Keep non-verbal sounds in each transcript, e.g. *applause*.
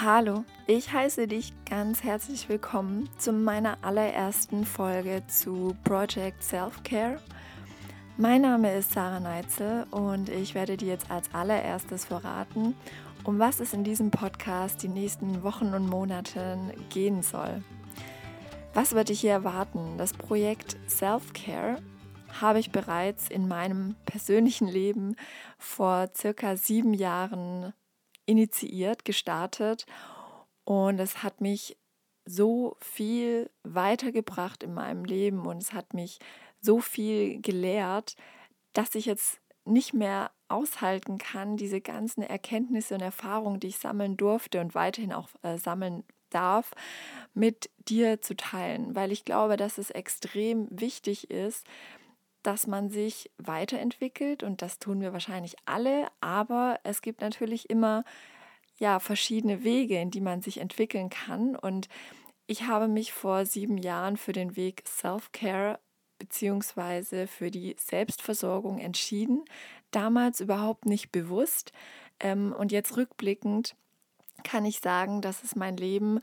Hallo, ich heiße dich ganz herzlich willkommen zu meiner allerersten Folge zu Project Self-Care. Mein Name ist Sarah Neitzel und ich werde dir jetzt als allererstes verraten, um was es in diesem Podcast die nächsten Wochen und Monate gehen soll. Was wird dich hier erwarten? Das Projekt Self-Care habe ich bereits in meinem persönlichen Leben vor circa sieben Jahren initiiert, gestartet. Und es hat mich so viel weitergebracht in meinem Leben und es hat mich so viel gelehrt, dass ich jetzt nicht mehr aushalten kann, diese ganzen Erkenntnisse und Erfahrungen, die ich sammeln durfte und weiterhin auch äh, sammeln darf, mit dir zu teilen, weil ich glaube, dass es extrem wichtig ist, dass man sich weiterentwickelt und das tun wir wahrscheinlich alle, aber es gibt natürlich immer ja verschiedene Wege, in die man sich entwickeln kann und ich habe mich vor sieben Jahren für den Weg Self-Care beziehungsweise für die Selbstversorgung entschieden. Damals überhaupt nicht bewusst. Ähm, und jetzt rückblickend kann ich sagen, dass es mein Leben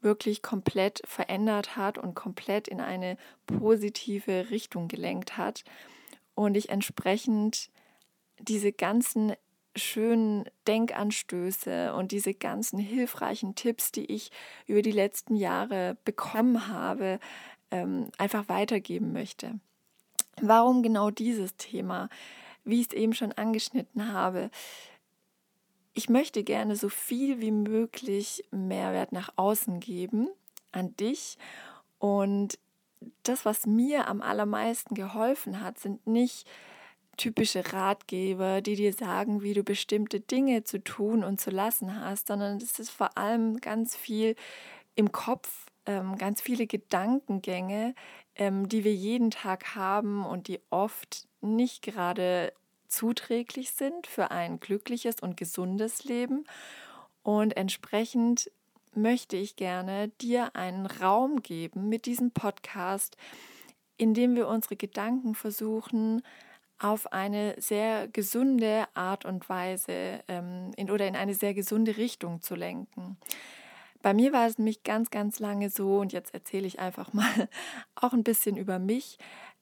wirklich komplett verändert hat und komplett in eine positive Richtung gelenkt hat und ich entsprechend diese ganzen schönen Denkanstöße und diese ganzen hilfreichen Tipps, die ich über die letzten Jahre bekommen habe, ähm, einfach weitergeben möchte. Warum genau dieses Thema? Wie ich es eben schon angeschnitten habe, ich möchte gerne so viel wie möglich Mehrwert nach außen geben an dich. Und das, was mir am allermeisten geholfen hat, sind nicht typische Ratgeber, die dir sagen, wie du bestimmte Dinge zu tun und zu lassen hast, sondern es ist vor allem ganz viel im Kopf, ähm, ganz viele Gedankengänge, ähm, die wir jeden Tag haben und die oft nicht gerade zuträglich sind für ein glückliches und gesundes Leben. Und entsprechend möchte ich gerne dir einen Raum geben mit diesem Podcast, in dem wir unsere Gedanken versuchen, auf eine sehr gesunde Art und Weise ähm, in, oder in eine sehr gesunde Richtung zu lenken. Bei mir war es nämlich ganz, ganz lange so, und jetzt erzähle ich einfach *laughs* mal auch ein bisschen über mich.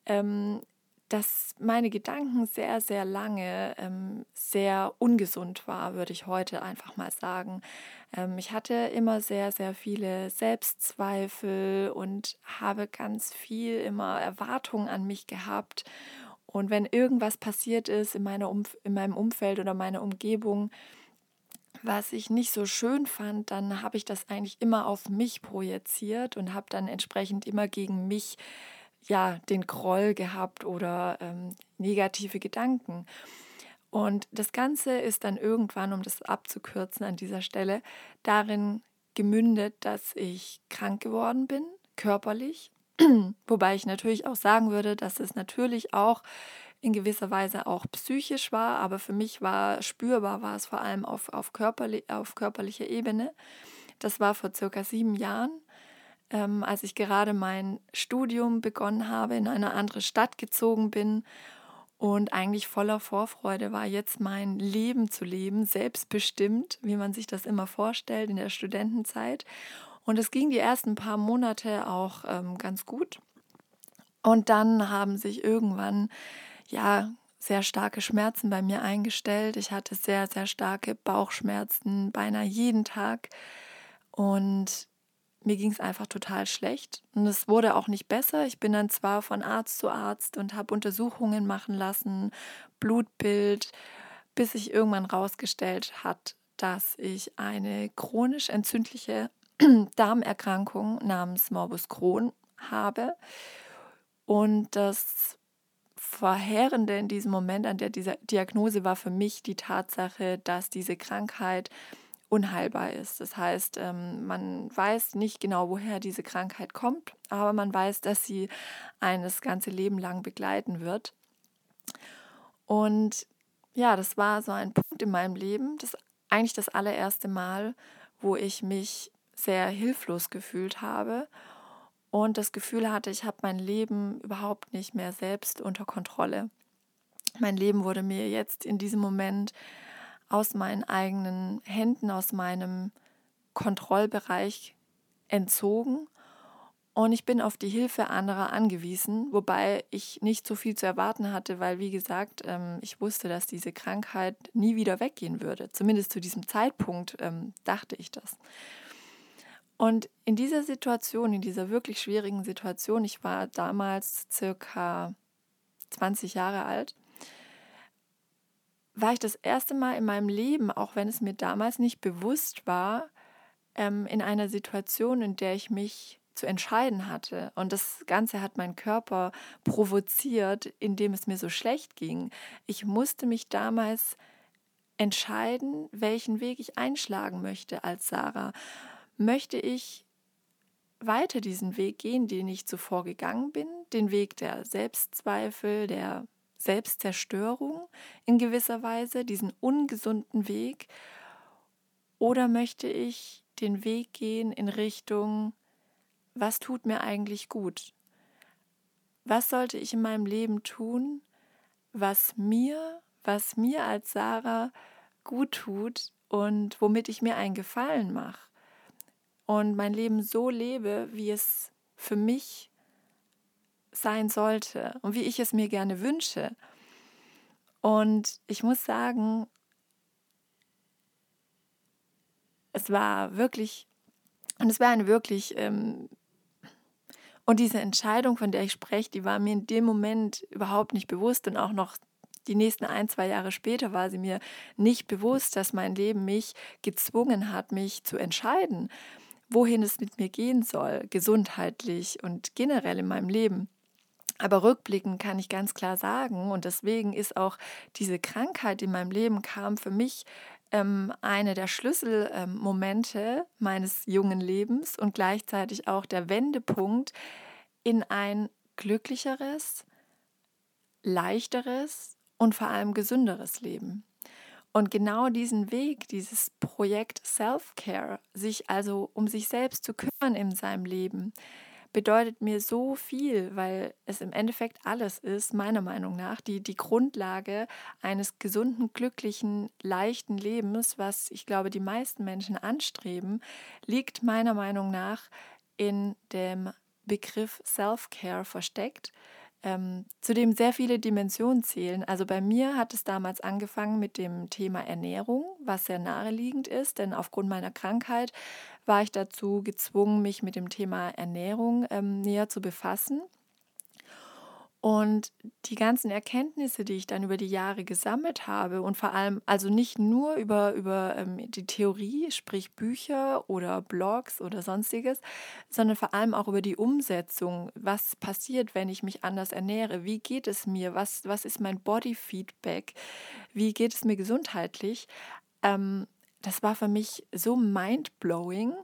Ähm, dass meine Gedanken sehr, sehr lange ähm, sehr ungesund war, würde ich heute einfach mal sagen. Ähm, ich hatte immer sehr, sehr viele Selbstzweifel und habe ganz viel immer Erwartungen an mich gehabt. Und wenn irgendwas passiert ist in, meiner Umf in meinem Umfeld oder meiner Umgebung, was ich nicht so schön fand, dann habe ich das eigentlich immer auf mich projiziert und habe dann entsprechend immer gegen mich ja, den Groll gehabt oder ähm, negative Gedanken. Und das Ganze ist dann irgendwann, um das abzukürzen an dieser Stelle, darin gemündet, dass ich krank geworden bin, körperlich. *clears throat* Wobei ich natürlich auch sagen würde, dass es natürlich auch in gewisser Weise auch psychisch war, aber für mich war spürbar, war es vor allem auf, auf, körperli auf körperlicher Ebene. Das war vor circa sieben Jahren ähm, als ich gerade mein Studium begonnen habe, in eine andere Stadt gezogen bin und eigentlich voller Vorfreude war, jetzt mein Leben zu leben, selbstbestimmt, wie man sich das immer vorstellt in der Studentenzeit. Und es ging die ersten paar Monate auch ähm, ganz gut. Und dann haben sich irgendwann ja sehr starke Schmerzen bei mir eingestellt. Ich hatte sehr, sehr starke Bauchschmerzen, beinahe jeden Tag. Und mir ging es einfach total schlecht und es wurde auch nicht besser. Ich bin dann zwar von Arzt zu Arzt und habe Untersuchungen machen lassen, Blutbild, bis sich irgendwann rausgestellt hat, dass ich eine chronisch entzündliche *clears throat* Darmerkrankung namens Morbus Crohn habe. Und das Verheerende in diesem Moment an der Diagnose war für mich die Tatsache, dass diese Krankheit unheilbar ist. Das heißt, ähm, man weiß nicht genau, woher diese Krankheit kommt, aber man weiß, dass sie einen das ganze Leben lang begleiten wird. Und ja, das war so ein Punkt in meinem Leben, das eigentlich das allererste Mal, wo ich mich sehr hilflos gefühlt habe und das Gefühl hatte, ich habe mein Leben überhaupt nicht mehr selbst unter Kontrolle. Mein Leben wurde mir jetzt in diesem Moment aus meinen eigenen Händen, aus meinem Kontrollbereich entzogen und ich bin auf die Hilfe anderer angewiesen, wobei ich nicht so viel zu erwarten hatte, weil, wie gesagt, ähm, ich wusste, dass diese Krankheit nie wieder weggehen würde. Zumindest zu diesem Zeitpunkt ähm, dachte ich das. Und in dieser Situation, in dieser wirklich schwierigen Situation, ich war damals circa 20 Jahre alt, war ich das erste Mal in meinem Leben, auch wenn es mir damals nicht bewusst war, ähm, in einer Situation, in der ich mich zu entscheiden hatte. Und das Ganze hat mein Körper provoziert, indem es mir so schlecht ging. Ich musste mich damals entscheiden, welchen Weg ich einschlagen möchte als Sarah. Möchte ich weiter diesen Weg gehen, den ich zuvor gegangen bin, den Weg der Selbstzweifel, der Selbstzerstörung in gewisser Weise, diesen ungesunden Weg, oder möchte ich den Weg gehen in Richtung, was tut mir eigentlich gut? Was sollte ich in meinem Leben tun, was mir, was mir als Sarah gut tut und womit ich mir einen Gefallen mache und mein Leben so lebe, wie es für mich sein sollte und wie ich es mir gerne wünsche. Und ich muss sagen, es war wirklich, und es war eine wirklich, ähm, und diese Entscheidung, von der ich spreche, die war mir in dem Moment überhaupt nicht bewusst und auch noch die nächsten ein, zwei Jahre später war sie mir nicht bewusst, dass mein Leben mich gezwungen hat, mich zu entscheiden, wohin es mit mir gehen soll, gesundheitlich und generell in meinem Leben. Aber rückblickend kann ich ganz klar sagen, und deswegen ist auch diese Krankheit, die in meinem Leben kam, für mich ähm, eine der Schlüsselmomente ähm, meines jungen Lebens und gleichzeitig auch der Wendepunkt in ein glücklicheres, leichteres und vor allem gesünderes Leben. Und genau diesen Weg, dieses Projekt Self-Care, sich also um sich selbst zu kümmern in seinem Leben, bedeutet mir so viel, weil es im Endeffekt alles ist, meiner Meinung nach, die, die Grundlage eines gesunden, glücklichen, leichten Lebens, was ich glaube, die meisten Menschen anstreben, liegt meiner Meinung nach in dem Begriff Self-Care versteckt ähm, zu dem sehr viele Dimensionen zählen. Also bei mir hat es damals angefangen mit dem Thema Ernährung, was sehr naheliegend ist, denn aufgrund meiner Krankheit war ich dazu gezwungen, mich mit dem Thema Ernährung ähm, näher zu befassen. Und die ganzen Erkenntnisse, die ich dann über die Jahre gesammelt habe und vor allem also nicht nur über, über ähm, die Theorie, sprich Bücher oder Blogs oder sonstiges, sondern vor allem auch über die Umsetzung. Was passiert, wenn ich mich anders ernähre? Wie geht es mir? Was, was ist mein Body-Feedback? Wie geht es mir gesundheitlich? Ähm, das war für mich so mind-blowing,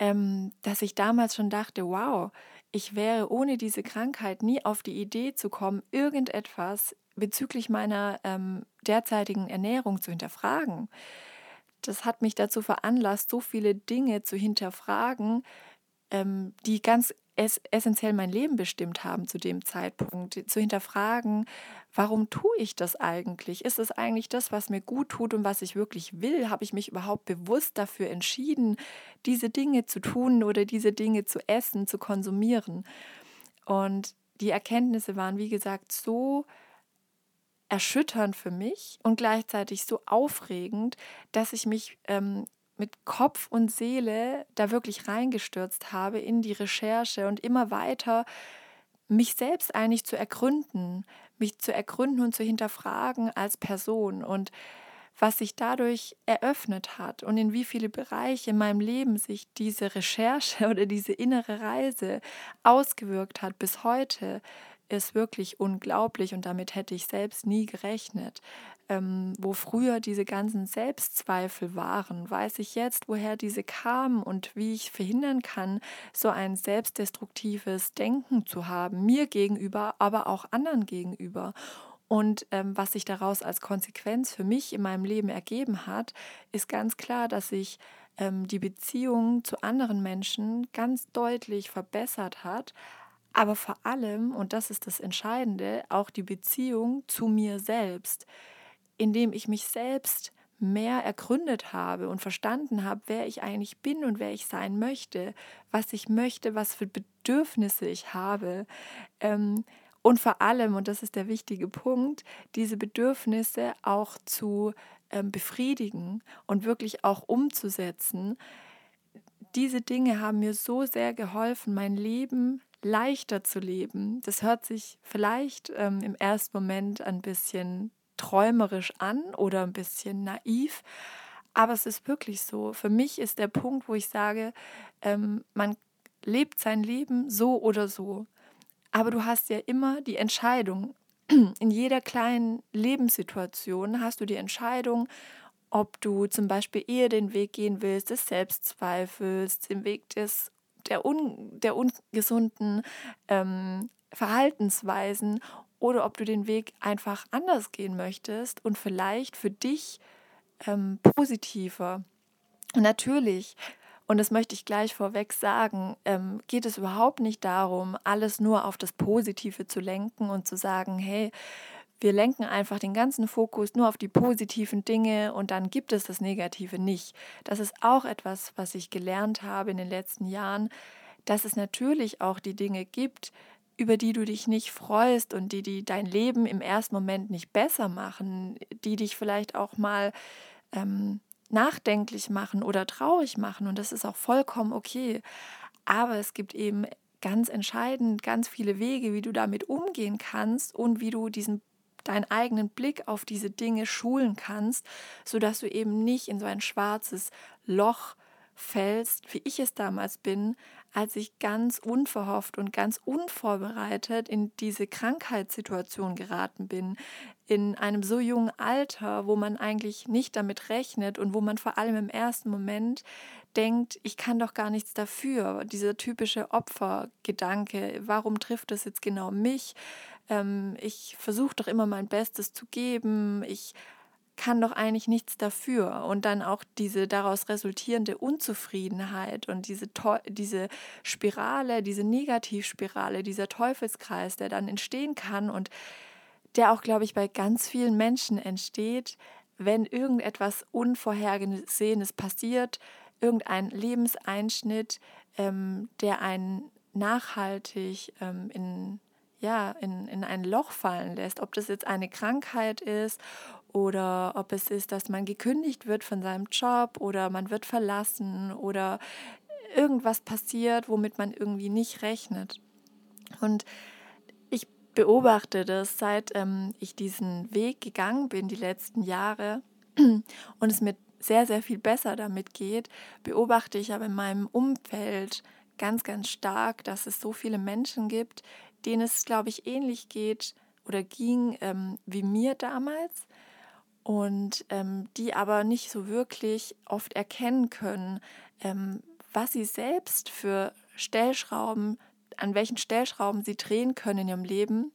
ähm, dass ich damals schon dachte, wow, ich wäre ohne diese Krankheit nie auf die Idee zu kommen, irgendetwas bezüglich meiner ähm, derzeitigen Ernährung zu hinterfragen. Das hat mich dazu veranlasst, so viele Dinge zu hinterfragen, ähm, die ganz es essentiell mein Leben bestimmt haben zu dem Zeitpunkt, zu hinterfragen, warum tue ich das eigentlich? Ist es eigentlich das, was mir gut tut und was ich wirklich will? Habe ich mich überhaupt bewusst dafür entschieden, diese Dinge zu tun oder diese Dinge zu essen, zu konsumieren? Und die Erkenntnisse waren, wie gesagt, so erschütternd für mich und gleichzeitig so aufregend, dass ich mich ähm, mit Kopf und Seele da wirklich reingestürzt habe in die Recherche und immer weiter mich selbst eigentlich zu ergründen, mich zu ergründen und zu hinterfragen als Person und was sich dadurch eröffnet hat und in wie viele Bereiche in meinem Leben sich diese Recherche *laughs* oder diese innere Reise ausgewirkt hat. Bis heute, ist wirklich unglaublich und damit hätte ich selbst nie gerechnet ähm, wo früher diese ganzen Selbstzweifel waren, weiß ich jetzt, woher diese kamen und wie ich verhindern kann, so ein selbstdestruktives Denken zu haben, mir gegenüber, aber auch anderen gegenüber. Und ähm, was sich daraus als Konsequenz für mich in meinem Leben ergeben hat, ist ganz klar, dass sich ähm, die Beziehung zu anderen Menschen ganz deutlich verbessert hat, aber vor allem, und das ist das Entscheidende, auch die Beziehung zu mir selbst indem ich mich selbst mehr ergründet habe und verstanden habe, wer ich eigentlich bin und wer ich sein möchte, was ich möchte, was für Bedürfnisse ich habe. Ähm, und vor allem, und das ist der wichtige Punkt, diese Bedürfnisse auch zu ähm, befriedigen und wirklich auch umzusetzen. Diese Dinge haben mir so sehr geholfen, mein Leben leichter zu leben. Das hört sich vielleicht ähm, im ersten Moment ein bisschen träumerisch an oder ein bisschen naiv. Aber es ist wirklich so. Für mich ist der Punkt, wo ich sage, ähm, man lebt sein Leben so oder so. Aber du hast ja immer die Entscheidung. *clears throat* In jeder kleinen Lebenssituation hast du die Entscheidung, ob du zum Beispiel eher den Weg gehen willst des Selbstzweifels, den Weg des, der, un, der ungesunden ähm, Verhaltensweisen oder ob du den Weg einfach anders gehen möchtest und vielleicht für dich ähm, positiver. Und natürlich, und das möchte ich gleich vorweg sagen, ähm, geht es überhaupt nicht darum, alles nur auf das Positive zu lenken und zu sagen, hey, wir lenken einfach den ganzen Fokus nur auf die positiven Dinge und dann gibt es das Negative nicht. Das ist auch etwas, was ich gelernt habe in den letzten Jahren, dass es natürlich auch die Dinge gibt, über die du dich nicht freust und die, die dein Leben im ersten Moment nicht besser machen, die dich vielleicht auch mal ähm, nachdenklich machen oder traurig machen. Und das ist auch vollkommen okay. Aber es gibt eben ganz entscheidend ganz viele Wege, wie du damit umgehen kannst und wie du diesen deinen eigenen Blick auf diese Dinge schulen kannst, sodass du eben nicht in so ein schwarzes Loch fällst, wie ich es damals bin, als ich ganz unverhofft und ganz unvorbereitet in diese Krankheitssituation geraten bin, in einem so jungen Alter, wo man eigentlich nicht damit rechnet und wo man vor allem im ersten Moment denkt, ich kann doch gar nichts dafür. Dieser typische Opfergedanke, warum trifft das jetzt genau mich? Ähm, ich versuche doch immer mein Bestes zu geben. Ich kann doch eigentlich nichts dafür. Und dann auch diese daraus resultierende Unzufriedenheit und diese, diese Spirale, diese Negativspirale, dieser Teufelskreis, der dann entstehen kann und der auch, glaube ich, bei ganz vielen Menschen entsteht, wenn irgendetwas Unvorhergesehenes passiert, irgendein Lebenseinschnitt, ähm, der einen nachhaltig ähm, in ja, in, in ein Loch fallen lässt. Ob das jetzt eine Krankheit ist oder ob es ist, dass man gekündigt wird von seinem Job oder man wird verlassen oder irgendwas passiert, womit man irgendwie nicht rechnet. Und ich beobachte das, seit ähm, ich diesen Weg gegangen bin, die letzten Jahre, *clears throat* und es mir sehr, sehr viel besser damit geht, beobachte ich aber in meinem Umfeld ganz, ganz stark, dass es so viele Menschen gibt, denen es, glaube ich, ähnlich geht oder ging ähm, wie mir damals und ähm, die aber nicht so wirklich oft erkennen können, ähm, was sie selbst für Stellschrauben, an welchen Stellschrauben sie drehen können in ihrem Leben,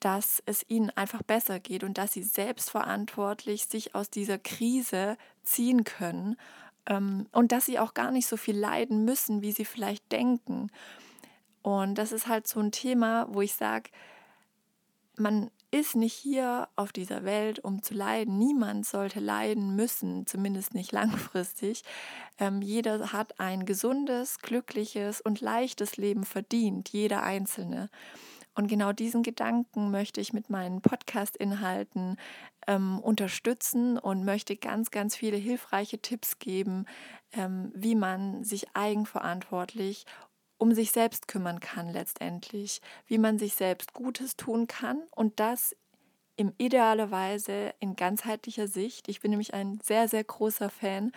dass es ihnen einfach besser geht und dass sie selbstverantwortlich sich aus dieser Krise ziehen können ähm, und dass sie auch gar nicht so viel leiden müssen, wie sie vielleicht denken. Und das ist halt so ein Thema, wo ich sage, man ist nicht hier auf dieser Welt, um zu leiden. Niemand sollte leiden müssen, zumindest nicht langfristig. Ähm, jeder hat ein gesundes, glückliches und leichtes Leben verdient, jeder Einzelne. Und genau diesen Gedanken möchte ich mit meinen Podcast-Inhalten ähm, unterstützen und möchte ganz, ganz viele hilfreiche Tipps geben, ähm, wie man sich eigenverantwortlich um sich selbst kümmern kann letztendlich, wie man sich selbst Gutes tun kann und das im idealer Weise in ganzheitlicher Sicht. Ich bin nämlich ein sehr, sehr großer Fan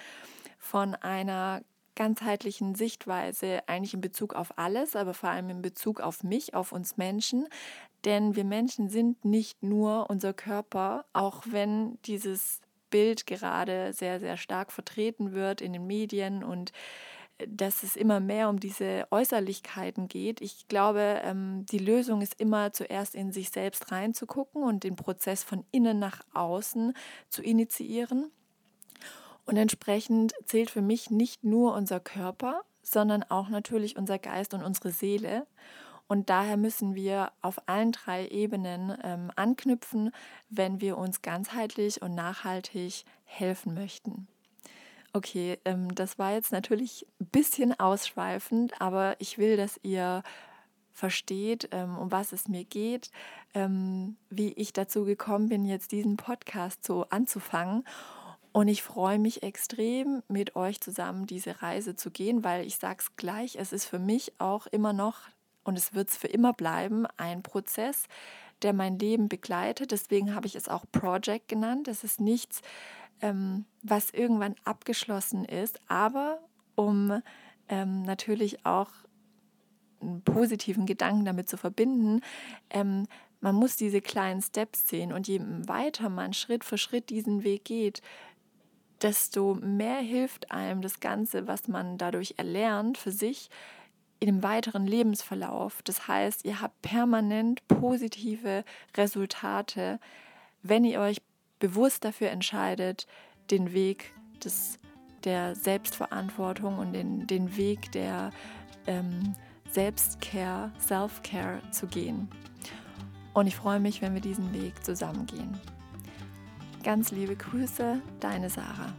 von einer ganzheitlichen Sichtweise, eigentlich in Bezug auf alles, aber vor allem in Bezug auf mich, auf uns Menschen. Denn wir Menschen sind nicht nur unser Körper, auch wenn dieses Bild gerade sehr, sehr stark vertreten wird in den Medien und dass es immer mehr um diese Äußerlichkeiten geht. Ich glaube, ähm, die Lösung ist immer zuerst in sich selbst reinzugucken und den Prozess von innen nach außen zu initiieren. Und entsprechend zählt für mich nicht nur unser Körper, sondern auch natürlich unser Geist und unsere Seele. Und daher müssen wir auf allen drei Ebenen ähm, anknüpfen, wenn wir uns ganzheitlich und nachhaltig helfen möchten. Okay, ähm, das war jetzt natürlich ein bisschen ausschweifend, aber ich will, dass ihr versteht, ähm, um was es mir geht, ähm, wie ich dazu gekommen bin, jetzt diesen Podcast so anzufangen. Und ich freue mich extrem, mit euch zusammen diese Reise zu gehen, weil ich sage es gleich, es ist für mich auch immer noch und es wird es für immer bleiben, ein Prozess, der mein Leben begleitet. Deswegen habe ich es auch Project genannt. Es ist nichts, ähm, was irgendwann abgeschlossen ist, aber um ähm, natürlich auch einen positiven Gedanken damit zu verbinden, ähm, man muss diese kleinen Steps sehen und je weiter man Schritt für Schritt diesen Weg geht, desto mehr hilft einem das Ganze, was man dadurch erlernt, für sich in dem weiteren Lebensverlauf. Das heißt, ihr habt permanent positive Resultate, wenn ihr euch bewusst dafür entscheidet, den Weg des, der Selbstverantwortung und den, den Weg der ähm, Selbstcare, Self-Care zu gehen. Und ich freue mich, wenn wir diesen Weg zusammen gehen. Ganz liebe Grüße, deine Sarah.